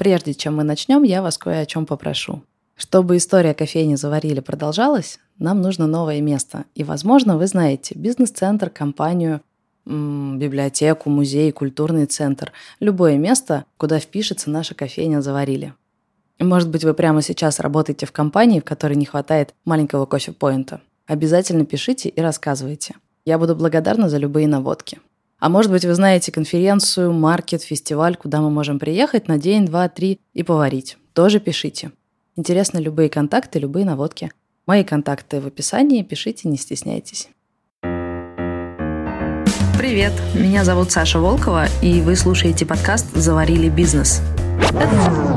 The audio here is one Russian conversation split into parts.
Прежде чем мы начнем, я вас кое о чем попрошу. Чтобы история кофейни «Заварили» продолжалась, нам нужно новое место. И, возможно, вы знаете бизнес-центр, компанию, библиотеку, музей, культурный центр. Любое место, куда впишется наша кофейня «Заварили». Может быть, вы прямо сейчас работаете в компании, в которой не хватает маленького кофе-поинта. Обязательно пишите и рассказывайте. Я буду благодарна за любые наводки. А может быть, вы знаете конференцию, маркет, фестиваль, куда мы можем приехать на день, два, три и поварить. Тоже пишите. Интересны любые контакты, любые наводки. Мои контакты в описании, пишите, не стесняйтесь. Привет, меня зовут Саша Волкова, и вы слушаете подкаст «Заварили бизнес».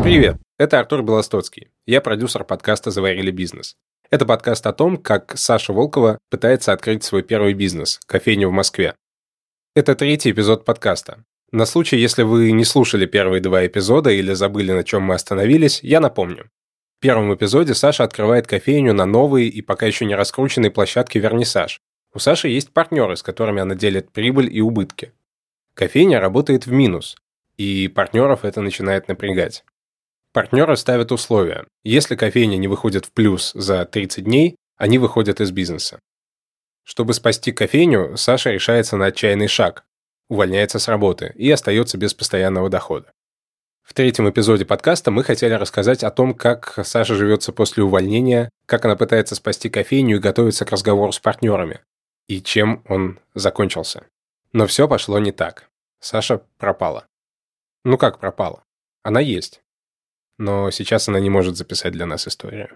Привет, это Артур Белостоцкий. Я продюсер подкаста «Заварили бизнес». Это подкаст о том, как Саша Волкова пытается открыть свой первый бизнес – кофейню в Москве. Это третий эпизод подкаста. На случай, если вы не слушали первые два эпизода или забыли, на чем мы остановились, я напомню. В первом эпизоде Саша открывает кофейню на новой и пока еще не раскрученной площадке «Вернисаж». У Саши есть партнеры, с которыми она делит прибыль и убытки. Кофейня работает в минус, и партнеров это начинает напрягать. Партнеры ставят условия. Если кофейня не выходит в плюс за 30 дней, они выходят из бизнеса. Чтобы спасти кофейню, Саша решается на отчаянный шаг, увольняется с работы и остается без постоянного дохода. В третьем эпизоде подкаста мы хотели рассказать о том, как Саша живется после увольнения, как она пытается спасти кофейню и готовится к разговору с партнерами, и чем он закончился. Но все пошло не так. Саша пропала. Ну как пропала? Она есть но сейчас она не может записать для нас историю.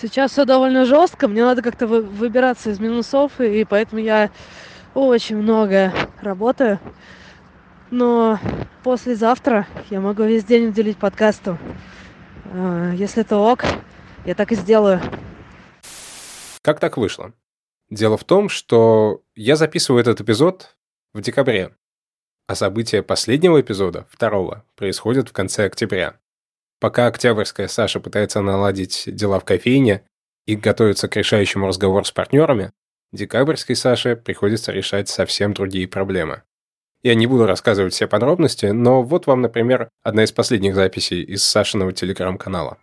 Сейчас все довольно жестко, мне надо как-то вы, выбираться из минусов, и, и поэтому я очень много работаю. Но послезавтра я могу весь день уделить подкасту. А, если это ок, я так и сделаю. Как так вышло? Дело в том, что я записываю этот эпизод в декабре, а события последнего эпизода, второго, происходят в конце октября. Пока Октябрьская Саша пытается наладить дела в кофейне и готовится к решающему разговору с партнерами, Декабрьской Саше приходится решать совсем другие проблемы. Я не буду рассказывать все подробности, но вот вам, например, одна из последних записей из Сашиного телеграм-канала.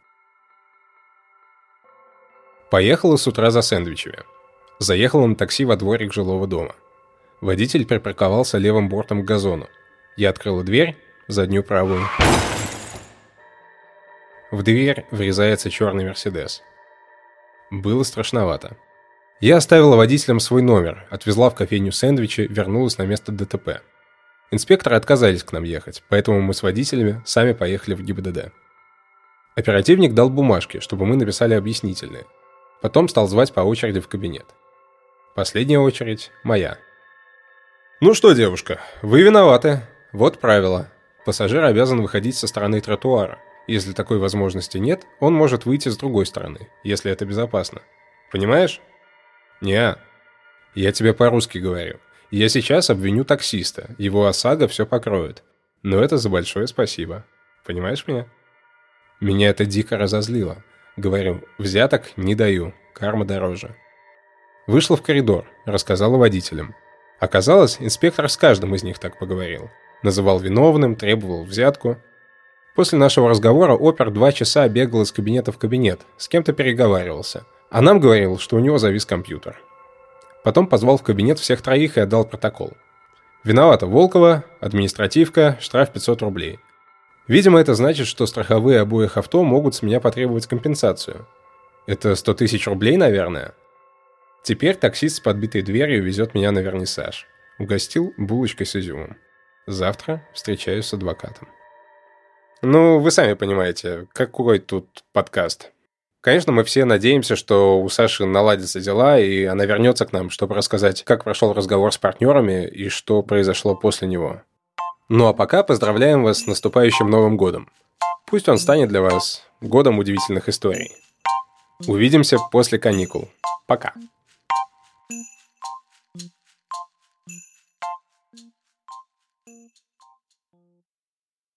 Поехала с утра за сэндвичами. Заехала на такси во дворик жилого дома – Водитель припарковался левым бортом к газону. Я открыла дверь, заднюю правую. В дверь врезается черный Мерседес. Было страшновато. Я оставила водителям свой номер, отвезла в кофейню сэндвичи, вернулась на место ДТП. Инспекторы отказались к нам ехать, поэтому мы с водителями сами поехали в ГИБДД. Оперативник дал бумажки, чтобы мы написали объяснительные. Потом стал звать по очереди в кабинет. Последняя очередь моя – ну что, девушка, вы виноваты. Вот правило. Пассажир обязан выходить со стороны тротуара. Если такой возможности нет, он может выйти с другой стороны, если это безопасно. Понимаешь? Не. Я тебе по-русски говорю. Я сейчас обвиню таксиста. Его ОСАГО все покроет. Но это за большое спасибо. Понимаешь меня? Меня это дико разозлило. Говорю, взяток не даю, карма дороже. Вышла в коридор, рассказала водителям. Оказалось, инспектор с каждым из них так поговорил. Называл виновным, требовал взятку. После нашего разговора опер два часа бегал из кабинета в кабинет, с кем-то переговаривался. А нам говорил, что у него завис компьютер. Потом позвал в кабинет всех троих и отдал протокол. Виновата Волкова, административка, штраф 500 рублей. Видимо, это значит, что страховые обоих авто могут с меня потребовать компенсацию. Это 100 тысяч рублей, наверное? Теперь таксист с подбитой дверью везет меня на вернисаж. Угостил булочкой с изюмом. Завтра встречаюсь с адвокатом. Ну, вы сами понимаете, какой тут подкаст. Конечно, мы все надеемся, что у Саши наладятся дела, и она вернется к нам, чтобы рассказать, как прошел разговор с партнерами и что произошло после него. Ну а пока поздравляем вас с наступающим Новым годом. Пусть он станет для вас годом удивительных историй. Увидимся после каникул. Пока.